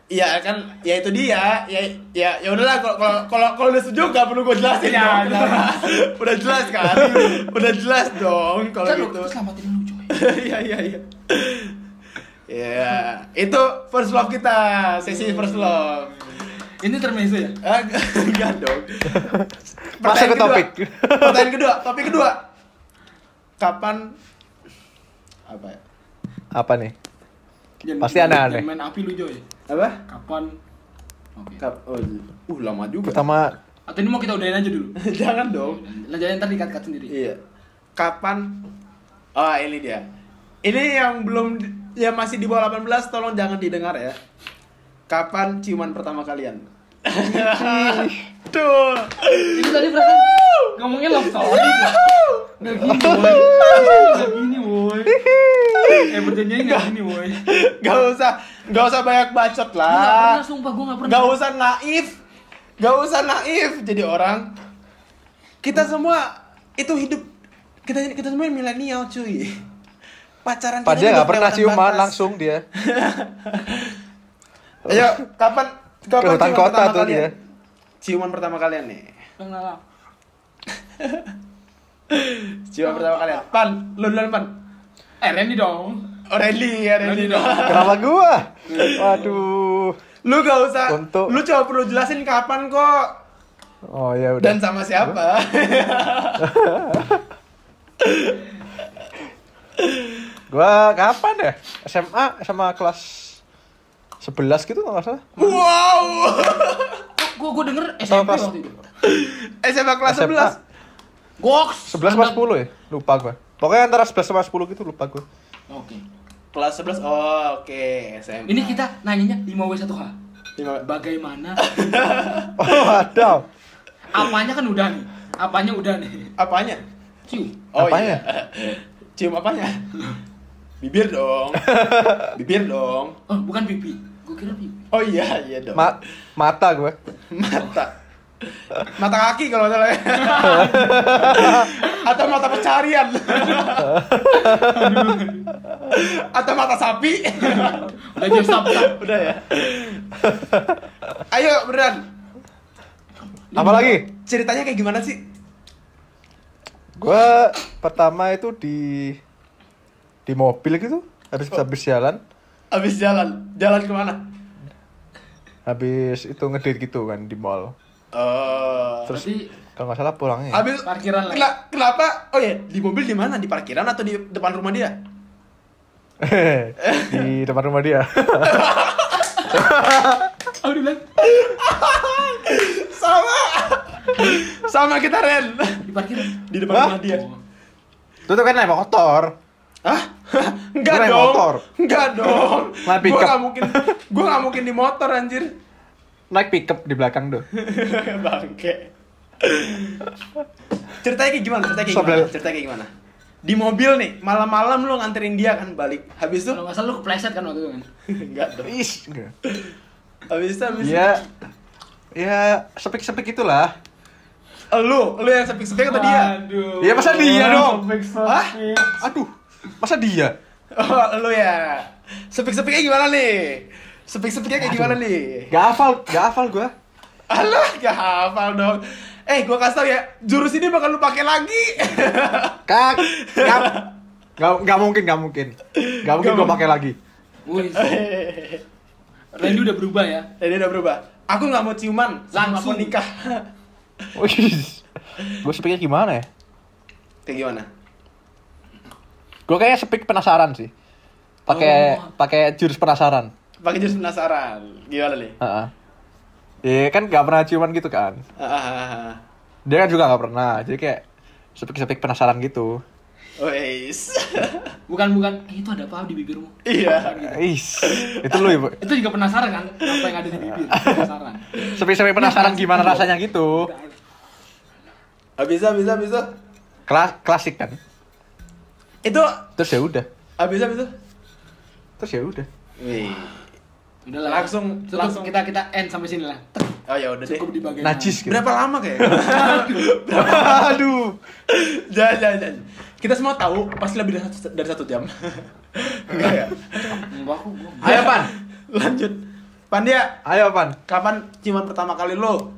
Speaker 4: Iya kan, ya itu dia. Ya ya ya udahlah kalau kalau kalau kalau udah setuju gak perlu gue jelasin
Speaker 2: Ya, jangan.
Speaker 4: udah jelas kan? udah jelas dong kalau
Speaker 2: lu
Speaker 4: gitu.
Speaker 2: selamatin lu Joy.
Speaker 4: Iya iya iya. Ya, itu first love kita, sesi first love.
Speaker 2: Ini termeso ya?
Speaker 4: Ah, enggak dong.
Speaker 3: Masuk ke
Speaker 4: kedua.
Speaker 3: topik.
Speaker 4: Pertanyaan kedua, topik kedua. Kapan apa ya?
Speaker 3: Apa nih?
Speaker 2: Jangan-
Speaker 3: Pasti aneh-aneh.
Speaker 2: jangan Main api lu Joy.
Speaker 4: Apa?
Speaker 2: Kapan? Oke.
Speaker 4: Kap oh, uh lama juga.
Speaker 3: Pertama
Speaker 2: Atau ini mau kita udahin aja dulu?
Speaker 4: Jangan dong.
Speaker 2: Lanjutin ntar dikat-kat sendiri.
Speaker 4: Iya. Kapan? Oh, ini dia. Ini yang belum yang masih di bawah 18 tolong jangan didengar ya. Kapan ciuman pertama kalian? Tuh.
Speaker 2: Itu tadi perasaan ngomongnya love story. Gak gini, boy. Gak gini, boy. Eh, berjanjinya gak gini, boy.
Speaker 4: Gak usah, gak usah banyak bacot
Speaker 2: gak
Speaker 4: lah.
Speaker 2: pernah, sumpah gue gak pernah.
Speaker 4: Gak usah naif. Gak usah naif jadi orang. Kita semua itu hidup kita kita semua milenial cuy. Pacaran kita
Speaker 3: Padahal
Speaker 4: udah
Speaker 3: gak pernah ciuman
Speaker 4: batas.
Speaker 3: langsung dia.
Speaker 4: Ayo, kapan kapan
Speaker 3: Ke hutan
Speaker 4: ciuman
Speaker 3: kota
Speaker 4: pertama
Speaker 3: tuh
Speaker 4: kalian?
Speaker 3: dia.
Speaker 4: Ciuman pertama kalian nih. Ciuman pertama kalian. Pan, lu duluan Pan.
Speaker 2: Eh, Randy dong.
Speaker 4: Oh, Randy ya, Randy dong.
Speaker 3: Kenapa gua? Waduh.
Speaker 4: Lu gak usah,
Speaker 3: Untuk-
Speaker 4: lu coba perlu jelasin kapan kok.
Speaker 3: Oh ya udah.
Speaker 4: Dan sama siapa?
Speaker 3: Gua kapan ya? SMA sama kelas 11 gitu kalau nggak salah.
Speaker 4: wow.
Speaker 2: Gue gue denger
Speaker 3: Sama
Speaker 2: SMP
Speaker 3: kelas-
Speaker 2: waktu itu.
Speaker 4: SMA kelas
Speaker 3: SMA.
Speaker 4: 11. Goks.
Speaker 3: 11 sama 10 ya? Lupa gua. Pokoknya antara 11 sama 10 gitu lupa gua.
Speaker 2: Oke.
Speaker 4: Kelas 11. Oh, oke, SMA.
Speaker 2: Ini kita nanyanya 5W1H.
Speaker 4: Lima-
Speaker 2: Bagaimana?
Speaker 3: Oh, ada.
Speaker 2: Apanya kan udah nih. Apanya udah nih.
Speaker 4: apanya?
Speaker 2: Cium.
Speaker 4: Oh
Speaker 3: Apanya?
Speaker 4: iya. Cium apanya? Bibir dong. Bibir dong.
Speaker 2: Oh, bukan pipi. Gue kira pipi.
Speaker 4: Oh iya, iya dong.
Speaker 3: Ma mata gua.
Speaker 4: mata. Mata kaki kalau salah ya. Atau mata pencarian. Atau mata sapi.
Speaker 2: Udah stop, stop.
Speaker 4: Udah ya. Ayo beneran.
Speaker 3: Apa lagi?
Speaker 4: Ceritanya kayak gimana sih?
Speaker 3: Gua pertama itu di di mobil gitu, habis habis jalan,
Speaker 4: Abis jalan, jalan ke mana?
Speaker 3: habis itu ngedit gitu kan di mall.
Speaker 4: Oh.
Speaker 3: Terus
Speaker 2: Berarti
Speaker 3: kalau nggak salah pulangnya. ya.
Speaker 4: Abis
Speaker 2: Parkiran lah.
Speaker 4: Kena- kenapa? Oh ya, di mobil di mana? Di parkiran atau di depan rumah dia?
Speaker 3: di depan rumah dia.
Speaker 2: Oh, dia bilang
Speaker 4: Sama. Sama kita Ren.
Speaker 2: di parkiran.
Speaker 4: Di depan
Speaker 3: Hah?
Speaker 4: rumah dia.
Speaker 3: Itu tuh kan naik motor.
Speaker 4: Hah? Enggak
Speaker 3: Gua
Speaker 4: dong.
Speaker 3: motor.
Speaker 4: Enggak dong.
Speaker 3: Naik
Speaker 4: Gua
Speaker 3: pickup.
Speaker 4: nggak mungkin. Gua nggak mungkin di motor anjir.
Speaker 3: Naik pickup di belakang tuh.
Speaker 4: Bangke. Ceritanya kayak gimana? Ceritanya kayak gimana? Ceritanya kayak gimana? Di mobil nih, malam-malam lu nganterin dia kan balik. Habis itu
Speaker 2: Kalau salah lu kepleset kan waktu itu kan.
Speaker 4: enggak dong.
Speaker 3: Is. enggak.
Speaker 4: Habis itu habis itu.
Speaker 3: Ya ya sepik-sepik itulah.
Speaker 4: Lu, lu yang sepik-sepik atau dia?
Speaker 2: Aduh.
Speaker 3: Ya, masa dia dong?
Speaker 4: Hah?
Speaker 3: Aduh, masa dia?
Speaker 4: Oh, lu ya. Sepik-sepiknya gimana nih? Sepik-sepiknya kayak gimana nih?
Speaker 3: Gak hafal, gak hafal gua.
Speaker 4: Alah, gak hafal dong. Eh, gua kasih tau ya, jurus ini bakal lu pakai lagi.
Speaker 3: Kak, gak, gak, gak mungkin, gak mungkin. Gak mungkin
Speaker 4: Gak
Speaker 3: gua pakai lagi.
Speaker 2: Wih, Randy udah berubah ya.
Speaker 4: Dan dia udah berubah. Aku nggak mau ciuman,
Speaker 2: Langsung.
Speaker 4: nikah.
Speaker 3: Wih, gua sepiknya gimana ya?
Speaker 4: Kayak gimana?
Speaker 3: Gua kayaknya sepik penasaran sih. pakai
Speaker 2: Oh.
Speaker 3: pakai jurus penasaran.
Speaker 4: Pakai jurus penasaran. Gimana nih?
Speaker 3: Heeh. Iya kan nggak pernah ciuman gitu kan.
Speaker 4: Ah,
Speaker 3: Dia kan juga nggak pernah. Jadi kayak sepik-sepik penasaran gitu.
Speaker 4: Wes.
Speaker 2: Bukan bukan, eh, itu ada apa di bibirmu?
Speaker 4: Iya.
Speaker 3: Is, itu lu ibu.
Speaker 2: Itu juga penasaran kan apa yang ada di bibir? Penasaran.
Speaker 3: Sepik-sepik penasaran gimana rasanya gitu.
Speaker 4: Habis habis habis itu.
Speaker 3: Klas klasik kan.
Speaker 4: Itu
Speaker 3: Terus ya udah.
Speaker 4: habis habis itu.
Speaker 3: Terus ya udah.
Speaker 4: Wih.
Speaker 2: Udah lah.
Speaker 4: Langsung-
Speaker 2: Cukup,
Speaker 4: langsung.
Speaker 2: kita kita end sampai sini lah.
Speaker 4: Oh ya udah deh.
Speaker 2: Cukup di bagian.
Speaker 3: Najis gitu.
Speaker 4: Berapa lama kayak?
Speaker 3: Aduh.
Speaker 4: jangan, jangan, jangan. Kita semua tahu pasti lebih dari satu, dari satu jam. Enggak ya?
Speaker 2: Enggak aku.
Speaker 3: Ayo pan.
Speaker 4: Lanjut. Pandia,
Speaker 3: Ayo pan.
Speaker 4: kapan ciuman pertama kali lo?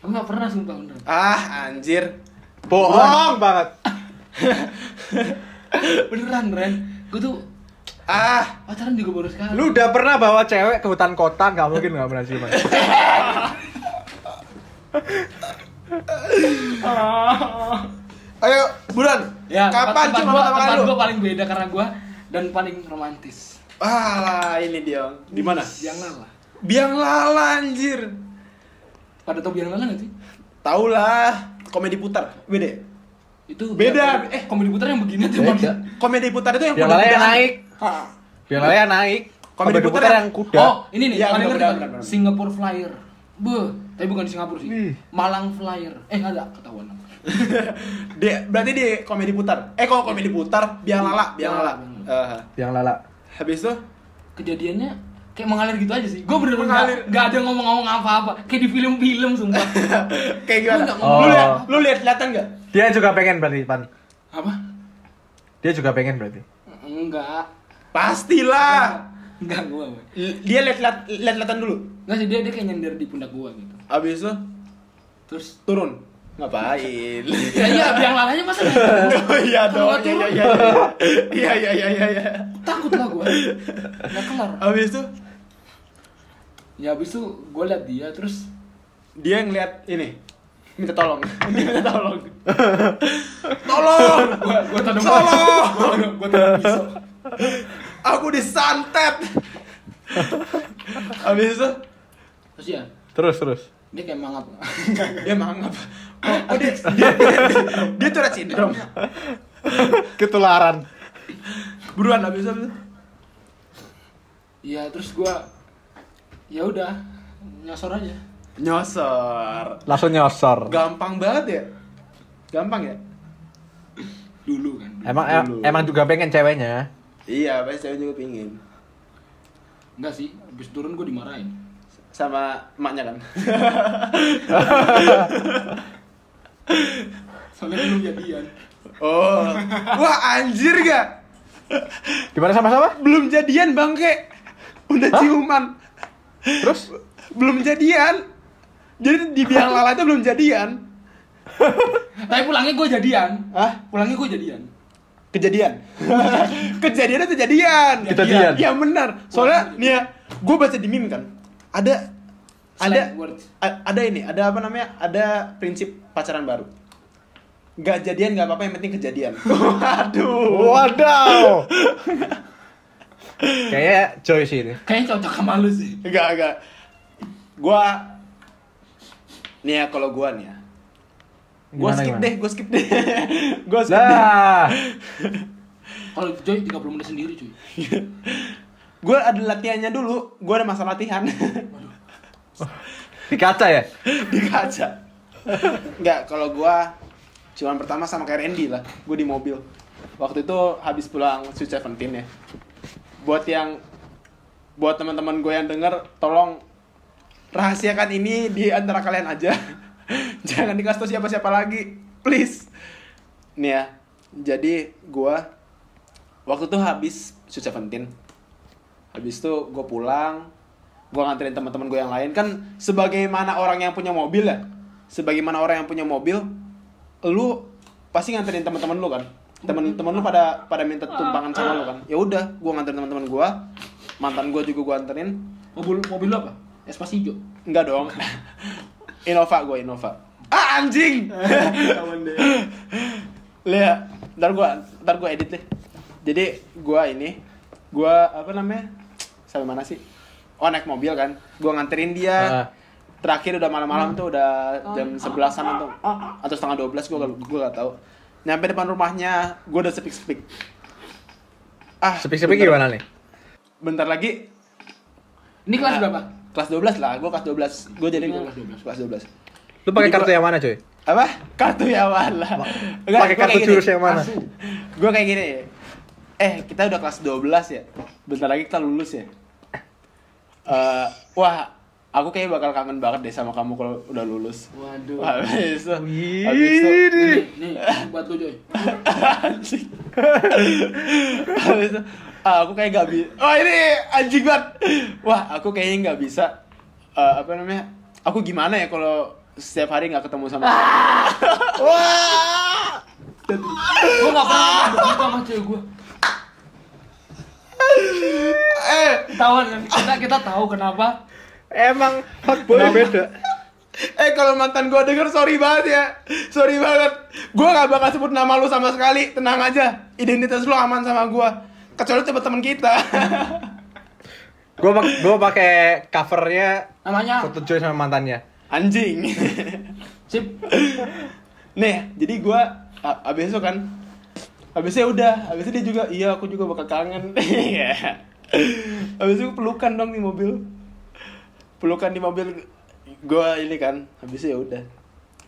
Speaker 2: Aku enggak pernah sumpah beneran.
Speaker 4: Ah, anjir.
Speaker 3: Bohong banget.
Speaker 2: Beneran, Ren. Gue tuh
Speaker 4: Ah,
Speaker 2: pacaran juga baru sekali.
Speaker 3: Lu udah pernah bawa cewek ke hutan kota nggak mungkin nggak pernah ciuman.
Speaker 4: ayo, bulan.
Speaker 2: Ya,
Speaker 4: kapan
Speaker 2: tempat,
Speaker 4: kali
Speaker 2: tempat
Speaker 4: lo?
Speaker 2: gua paling beda karena gua dan paling romantis.
Speaker 4: Ah, lah, ini dia. Di mana?
Speaker 2: Biang Lala.
Speaker 4: Biang Lala anjir.
Speaker 2: Pada tau Biang Lala nggak sih?
Speaker 4: Tau lah, komedi putar. Beda. Ya?
Speaker 2: Itu
Speaker 4: Beda.
Speaker 2: Eh, komedi putar yang begini tuh
Speaker 3: Beda.
Speaker 4: Komedi putar itu yang
Speaker 3: Yang
Speaker 4: kuda
Speaker 3: lain yang naik.
Speaker 4: Ah.
Speaker 3: Yang lain yang naik.
Speaker 4: Komedi
Speaker 3: Komedi
Speaker 4: putar
Speaker 3: putar
Speaker 4: yang-
Speaker 3: yang kuda.
Speaker 2: Oh, ini nih,
Speaker 4: Iya,
Speaker 2: yang
Speaker 4: benar,
Speaker 2: ngerti kan? Singapore Flyer. Beuh, tapi bukan di Singapura sih.
Speaker 3: Ih.
Speaker 2: Malang Flyer. Eh, enggak ada ketahuan.
Speaker 4: Dia berarti di komedi putar. Eh kalau komedi putar, biang lala, biang lala.
Speaker 2: Biang
Speaker 4: Ah.
Speaker 3: Yang lala.
Speaker 4: habis itu
Speaker 2: Kejadiannya kayak mengalir gitu aja sih. Gue bener-bener
Speaker 4: Mengalir.
Speaker 2: nggak nggak ada ngomong-ngomong apa-apa. Kayak di film-film sumpah.
Speaker 4: kayak gimana?
Speaker 2: Lu nggak
Speaker 4: Lu
Speaker 3: ngomong
Speaker 4: lihat, lu lihat kelihatan nggak?
Speaker 3: Dia juga pengen berarti pan.
Speaker 2: apa?
Speaker 3: Dia juga pengen berarti.
Speaker 2: Enggak.
Speaker 4: Pastilah.
Speaker 2: Enggak gua. Boy.
Speaker 4: L- Dia lihat lihat lihat kelihatan dulu.
Speaker 2: Enggak sih dia dia kayak nyender di pundak gua gitu.
Speaker 4: Habis itu
Speaker 2: Terus
Speaker 4: turun. Ngapain?
Speaker 2: ya iya biang lalanya masa gitu?
Speaker 4: oh iya dong. Iya
Speaker 2: turun,
Speaker 4: iya iya. Iya iya iya iya.
Speaker 2: takut lah gua. Enggak kelar.
Speaker 4: Habis itu
Speaker 2: Ya habis itu gua liat dia terus
Speaker 4: dia ngeliat ini minta tolong. Dia minta tolong. tolong.
Speaker 2: gua gua tadung
Speaker 4: Tolong.
Speaker 2: gua pisau.
Speaker 4: Aku disantet. Habis itu
Speaker 2: Terus ya
Speaker 3: Terus terus.
Speaker 2: dia kayak mangap.
Speaker 4: dia mangap. Oh, oh dia, dia, dia, dia Tourette syndrome.
Speaker 3: Ketularan.
Speaker 4: Buruan habis itu.
Speaker 2: Iya terus gua ya udah nyosor aja.
Speaker 4: Nyosor.
Speaker 3: Langsung nyosor.
Speaker 4: Gampang banget ya. Gampang ya?
Speaker 2: Dulu kan.
Speaker 3: Emang em-
Speaker 4: Dulu.
Speaker 3: emang juga pengen ceweknya.
Speaker 4: Iya, pasti cewek juga pingin.
Speaker 2: Enggak sih, habis turun gua dimarahin.
Speaker 4: Sama emaknya kan.
Speaker 2: Soalnya belum jadian.
Speaker 4: Oh. Wah, anjir gak?
Speaker 3: Gimana sama-sama?
Speaker 4: Belum jadian bangke. Udah ciuman.
Speaker 3: Terus?
Speaker 4: Belum jadian. Jadi di biang lala itu belum jadian.
Speaker 2: Tapi pulangnya gua jadian.
Speaker 4: Hah?
Speaker 2: Pulangnya gua jadian.
Speaker 4: Kejadian. Kejadian itu jadian.
Speaker 3: Kejadian.
Speaker 4: Iya benar. Soalnya nih ya, gue baca di meme kan. Ada ada ada ini, ada apa namanya? Ada prinsip pacaran baru. Gak jadian gak apa-apa yang penting kejadian. Waduh.
Speaker 3: Wadaw. Kayaknya Joy sih ini.
Speaker 2: Kayaknya cocok sama lu sih.
Speaker 4: Enggak, enggak. Gua nih ya kalau gua nih ya. Gua
Speaker 3: Gimana,
Speaker 4: skip
Speaker 3: gimana?
Speaker 4: deh, gua skip deh. gua skip deh.
Speaker 3: Lah.
Speaker 2: Kalau Joy 30 menit sendiri cuy.
Speaker 4: Gua ada latihannya dulu. Gua ada masa latihan
Speaker 3: Di kaca ya?
Speaker 4: di kaca. Enggak, kalau gua cuman pertama sama kayak Randy lah. Gua di mobil. Waktu itu habis pulang Sweet Seventeen ya. Buat yang buat teman-teman gue yang denger, tolong rahasiakan ini di antara kalian aja. Jangan dikasih tau siapa-siapa lagi, please. Nih ya, jadi gua waktu itu habis Sweet Seventeen. Habis itu gue pulang, gue nganterin teman-teman gue yang lain kan sebagaimana orang yang punya mobil ya sebagaimana orang yang punya mobil lu pasti nganterin teman-teman lu kan teman-teman lu pada pada minta tumpangan sama lu kan ya udah gue nganterin teman-teman gue mantan gue juga gue anterin
Speaker 2: Mobil mobil lu apa? Espasijo.
Speaker 4: enggak dong. Innova gue Innova. Ah anjing! Lihat ntar gue ntar gue edit deh. Jadi gue ini gua apa namanya? Sampai mana sih? Oh naik mobil kan? Gua nganterin dia.
Speaker 3: Ah.
Speaker 4: terakhir udah malam-malam tuh udah jam sebelasan atau atau setengah dua belas gua gak- gua gak tahu. Nyampe depan rumahnya gua udah sepik sepik ah
Speaker 3: Sepik-sepik
Speaker 4: bentar-
Speaker 3: gimana nih?
Speaker 4: bentar lagi.
Speaker 2: Ini kelas
Speaker 4: ah,
Speaker 2: berapa?
Speaker 4: Kelas 12 lah gua kelas 12 gua jadi kelas
Speaker 2: kelas
Speaker 4: 12 kelas 12
Speaker 3: Lu pakai kartu
Speaker 4: gua-
Speaker 3: yang mana, coy?
Speaker 4: apa? Kartu ya wala
Speaker 3: Pakai kartu jurus yang mana?
Speaker 4: gue kayak gini. Eh kita udah kelas 12 ya? Bentar lagi kita lulus ya? Eh, wah aku kayak bakal kangen banget deh sama kamu kalau udah lulus.
Speaker 2: Waduh.
Speaker 4: habis itu habis itu
Speaker 2: Nih, nih, buat lu Joy.
Speaker 4: anjing. Habis itu ah, aku kayak gak bisa wah ini anjing banget. Wah aku kayaknya nggak bisa eh, apa namanya aku gimana ya kalau setiap hari nggak ketemu sama wah!
Speaker 2: Gua gak pernah begitu sama cewek gua.
Speaker 4: eh!
Speaker 2: Ketahuan kan? Kita kita tahu kenapa.
Speaker 3: Emang fuckboy beda.
Speaker 4: Eh kalau mantan gue denger sorry banget ya. Sorry banget. Gue gak bakal sebut nama lu sama sekali. Tenang aja. Identitas lu aman sama gue Kecuali coba temen kita.
Speaker 3: Gue gue pakai covernya
Speaker 2: Namanya?
Speaker 3: Foto Joy sama mantannya.
Speaker 4: Anjing.
Speaker 2: Sip.
Speaker 4: Nih jadi gue Abis itu kan Abisnya udah Abisnya dia juga Iya aku juga bakal kangen. Iya. Abis itu pelukan dong di mobil. Pelukan di mobil Gue ini kan Habisnya ya udah.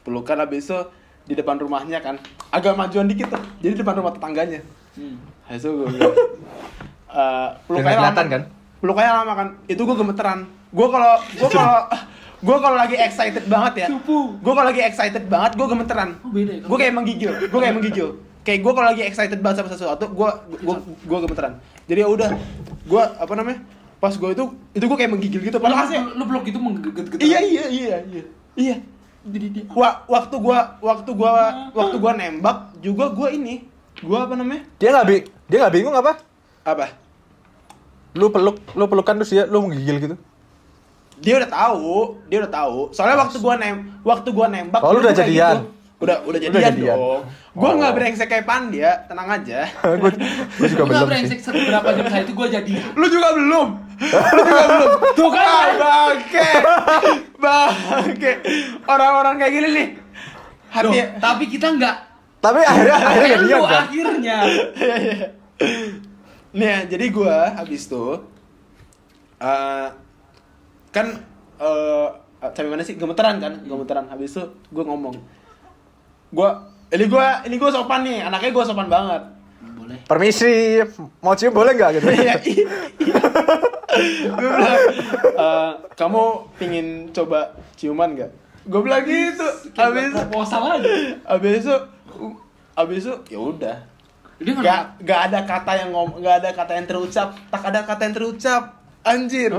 Speaker 4: Pelukan habis itu Di depan rumahnya kan. Agak majuan dikit tuh Jadi depan rumah tetangganya.
Speaker 2: Hmm.
Speaker 4: Habis itu gue bilang, eh, pelukanya lama
Speaker 3: kan?
Speaker 4: Pelukanya lama kan? Itu gue gemeteran. Gue kalau gue kalau gue kalau lagi excited banget ya.
Speaker 2: Cupu.
Speaker 4: Gue kalau lagi excited banget, gue gemeteran.
Speaker 2: Oh, beda ya?
Speaker 4: Gue kayak menggigil. Gue kayak menggigil. Kayak gue kalau lagi excited banget sama sesuatu, gue gue gue gemeteran. Jadi ya udah, gue apa namanya? Pas gue itu itu gue kayak menggigil gitu. Padahal sih.
Speaker 2: lu blok itu menggeget-geget.
Speaker 4: Iya iya iya iya. Iya.
Speaker 2: Jadi dia.
Speaker 4: Wa- waktu gua waktu gua waktu gua nembak juga gua ini. Gua apa namanya?
Speaker 3: Dia nggak bi dia nggak bingung apa?
Speaker 4: Apa?
Speaker 3: Lu peluk lu pelukan terus dia lu menggigil gitu.
Speaker 4: dia udah tahu dia udah tahu soalnya waktu gua nem waktu gua nembak
Speaker 3: Oh, lu
Speaker 4: dia
Speaker 3: udah jadian?
Speaker 4: gitu. udah udah
Speaker 3: Udah
Speaker 4: jadian,
Speaker 3: jadian?
Speaker 4: dong gua
Speaker 3: Oh.
Speaker 4: nggak brengsek kayak Pandia tenang aja
Speaker 3: gue gue juga
Speaker 2: Gua
Speaker 3: belum
Speaker 2: brengsek
Speaker 3: sih.
Speaker 2: seberapa jam saya itu gua jadi.
Speaker 4: lu juga belum lu juga belum
Speaker 2: Tuh kan.
Speaker 4: ah, bangke bangke orang-orang kayak gini nih
Speaker 2: Loh,
Speaker 4: hati
Speaker 2: tapi kita nggak
Speaker 3: Tapi akhirnya akhirnya
Speaker 2: lu
Speaker 3: kan.
Speaker 2: akhirnya.
Speaker 4: nih ya, jadi gua habis tuh eh, kan eh sampai mana sih gemeteran kan gemeteran habis itu gua ngomong gua ini gua ini gua sopan nih anaknya gua sopan banget
Speaker 2: Boleh.
Speaker 3: Permisi, mau cium boleh nggak gitu?
Speaker 4: Iya, iya. Gue bilang, "Eh, kamu pingin coba ciuman gak? Gue bilang gitu. Abis,
Speaker 2: proposal aja.
Speaker 4: abis itu, abis itu, ya udah.
Speaker 2: Dia nggak
Speaker 4: Gak, gak ada kata yang ngom, gak ada kata yang terucap. Tak ada kata yang terucap. Anjir.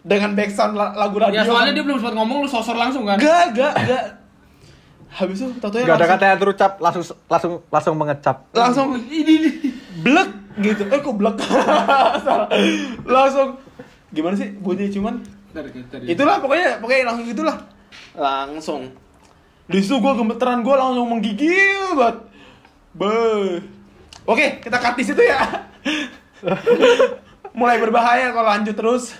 Speaker 4: Dengan backsound la- lagu radio.
Speaker 2: Ya soalnya dia belum sempat ngomong lu sosor langsung kan.
Speaker 4: Gak, gak, gak. Habis itu, tau
Speaker 3: Gak ada kata yang terucap, langsung langsung langsung mengecap.
Speaker 4: langsung
Speaker 2: Ini ini.
Speaker 4: blek gitu eh kok blek langsung gimana sih bunyi cuman itulah pokoknya pokoknya langsung gitulah langsung di situ gue gemeteran gue langsung menggigil banget be oke kita cut di situ ya mulai berbahaya kalau lanjut terus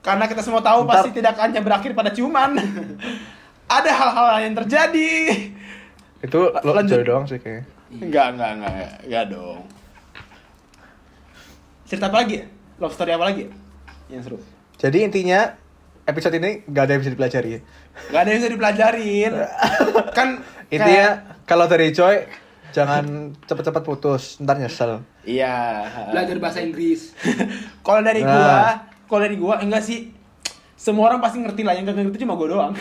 Speaker 4: karena kita semua tahu
Speaker 3: Ntar-
Speaker 4: pasti tidak hanya berakhir pada ciuman ada hal-hal lain yang terjadi
Speaker 3: Itu lo
Speaker 4: Lanjut.
Speaker 3: Doang sih kayaknya.
Speaker 4: Enggak, enggak, enggak, enggak, enggak dong. Cerita apa lagi ya? Love story apa lagi ya? Yang seru.
Speaker 3: Jadi intinya episode ini gak ada yang bisa dipelajari.
Speaker 4: Gak ada yang bisa dipelajarin. kan
Speaker 3: Intinya kalau dari Joy jangan cepet-cepet putus, ntar nyesel.
Speaker 4: Iya.
Speaker 2: belajar bahasa Inggris.
Speaker 4: Kalau dari
Speaker 3: Nah.
Speaker 4: gua, kalau dari gua enggak sih. Semua orang pasti ngerti lah, yang gak ngerti cuma gua doang.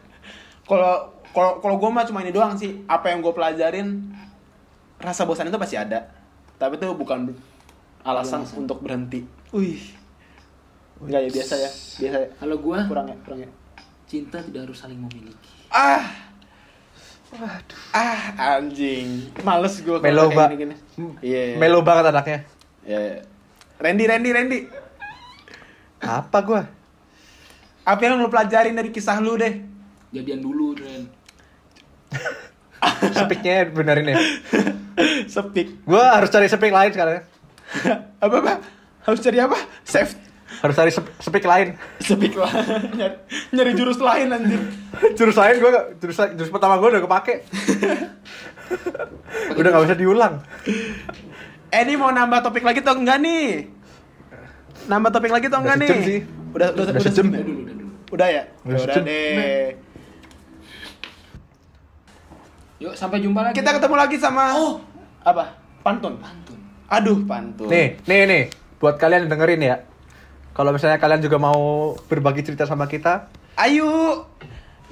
Speaker 4: Kalau kalau kalau gua mah cuma ini doang sih. Apa yang gua pelajarin rasa bosan itu pasti ada. Tapi itu bukan alasan
Speaker 2: Alasan.
Speaker 4: untuk berhenti. Wih. Enggak ya biasa ya, biasa ya.
Speaker 2: Kalau gua
Speaker 4: Kurang ya, kurang ya.
Speaker 2: Cinta tidak harus saling memiliki.
Speaker 4: Ah. Ah, anjing. Males gue
Speaker 3: Melo, Mbak.
Speaker 4: gini-gini. Iya. iya.
Speaker 3: Melo banget anaknya.
Speaker 4: Iya. iya. Randy, Randy, Randy.
Speaker 3: Apa gua?
Speaker 4: Apa yang lu pelajarin dari kisah lu deh?
Speaker 2: Jadian dulu, Ren.
Speaker 3: Speaknya benerin ya.
Speaker 4: Sepik.
Speaker 3: Gua harus cari speak lain sekarang.
Speaker 4: apa apa? Harus cari apa? Save
Speaker 3: Harus cari sep- speak lain.
Speaker 4: speak lah. nyari, nyari jurus lain anjir.
Speaker 3: Jurus lain gue jurus jurus pertama gue udah kepake. udah gak bisa diulang.
Speaker 4: Eh ini mau nambah topik lagi atau enggak nih? Nambah topik lagi atau
Speaker 3: Udah
Speaker 4: enggak nih?
Speaker 3: sih.
Speaker 4: Udah udah,
Speaker 3: Udah sejam.
Speaker 4: ya?
Speaker 2: Udah udah.
Speaker 4: Udah ya?
Speaker 3: Udah
Speaker 4: Ya udah deh.
Speaker 2: Yuk, sampai jumpa lagi.
Speaker 4: Kita ketemu lagi sama
Speaker 2: Oh.
Speaker 4: apa? Pantun.
Speaker 2: pantun.
Speaker 4: Aduh, pantun.
Speaker 3: Nih, nih, nih. Buat kalian yang dengerin ya. Kalau misalnya kalian juga mau berbagi cerita sama kita,
Speaker 4: Ayo.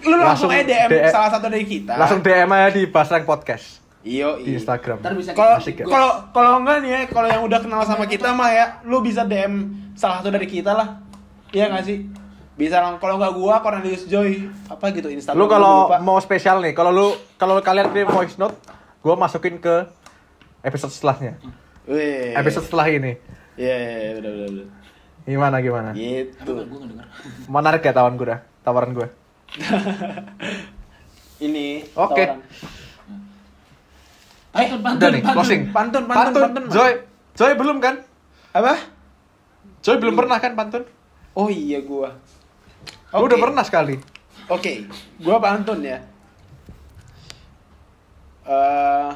Speaker 4: Lu langsung,
Speaker 3: Langsung
Speaker 4: aja DM,
Speaker 3: DM.
Speaker 4: salah satu dari kita.
Speaker 3: langsung DM aja di Basreng Podcast
Speaker 4: Iyo,
Speaker 3: di. Instagram.
Speaker 2: Ntar bisa
Speaker 4: Kalau kalau kalau enggak nih ya, kalau yang udah kenal sama kita mah ya, lu bisa DM salah satu dari kita lah. Iya nggak sih? Bisa lang kalau nggak gua Cornelius Joy apa gitu Instagram.
Speaker 3: Lu kalau mau spesial nih, kalau lu kalau kalian kirim voice note, gua masukin ke episode setelahnya.
Speaker 4: Wih.
Speaker 3: Episode setelah ini.
Speaker 4: Iya, iya, iya, bener bener.
Speaker 3: Gimana gimana?
Speaker 4: Gitu.
Speaker 2: Denger.
Speaker 3: Menarik ya tawaran gue dah, tawaran gue.
Speaker 4: Ini.
Speaker 3: Oke.
Speaker 4: tawaran.
Speaker 2: Pantun, pantun,
Speaker 3: Udah nih,
Speaker 2: pantun.
Speaker 3: closing.
Speaker 4: Pantun, pantun, pantun.
Speaker 3: Joy, Joy belum kan?
Speaker 4: Apa?
Speaker 3: Joy belum pernah kan pantun?
Speaker 4: Oh iya gua.
Speaker 3: Lu
Speaker 4: Oke.
Speaker 3: udah pernah sekali.
Speaker 4: Oke, gua pantun ya. Eh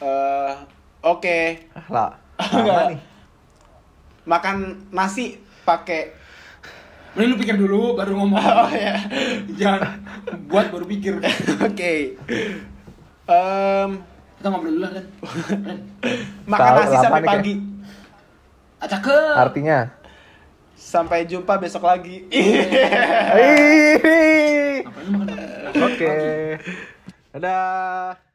Speaker 4: eh oke.
Speaker 3: Ah, lah.
Speaker 4: Enggak.
Speaker 3: Apa nih?
Speaker 4: Makan nasi pakai
Speaker 2: Mending lu pikir dulu, baru ngomong.
Speaker 4: Oh ya.
Speaker 2: Jangan buat baru pikir.
Speaker 4: Oke. Em,
Speaker 2: Kita ngobrol dulu lah,
Speaker 4: makan nasi sampai pagi.
Speaker 2: Ah, cakep.
Speaker 3: Artinya?
Speaker 4: Sampai jumpa besok lagi.
Speaker 2: Makan?
Speaker 3: Oke. Dadah.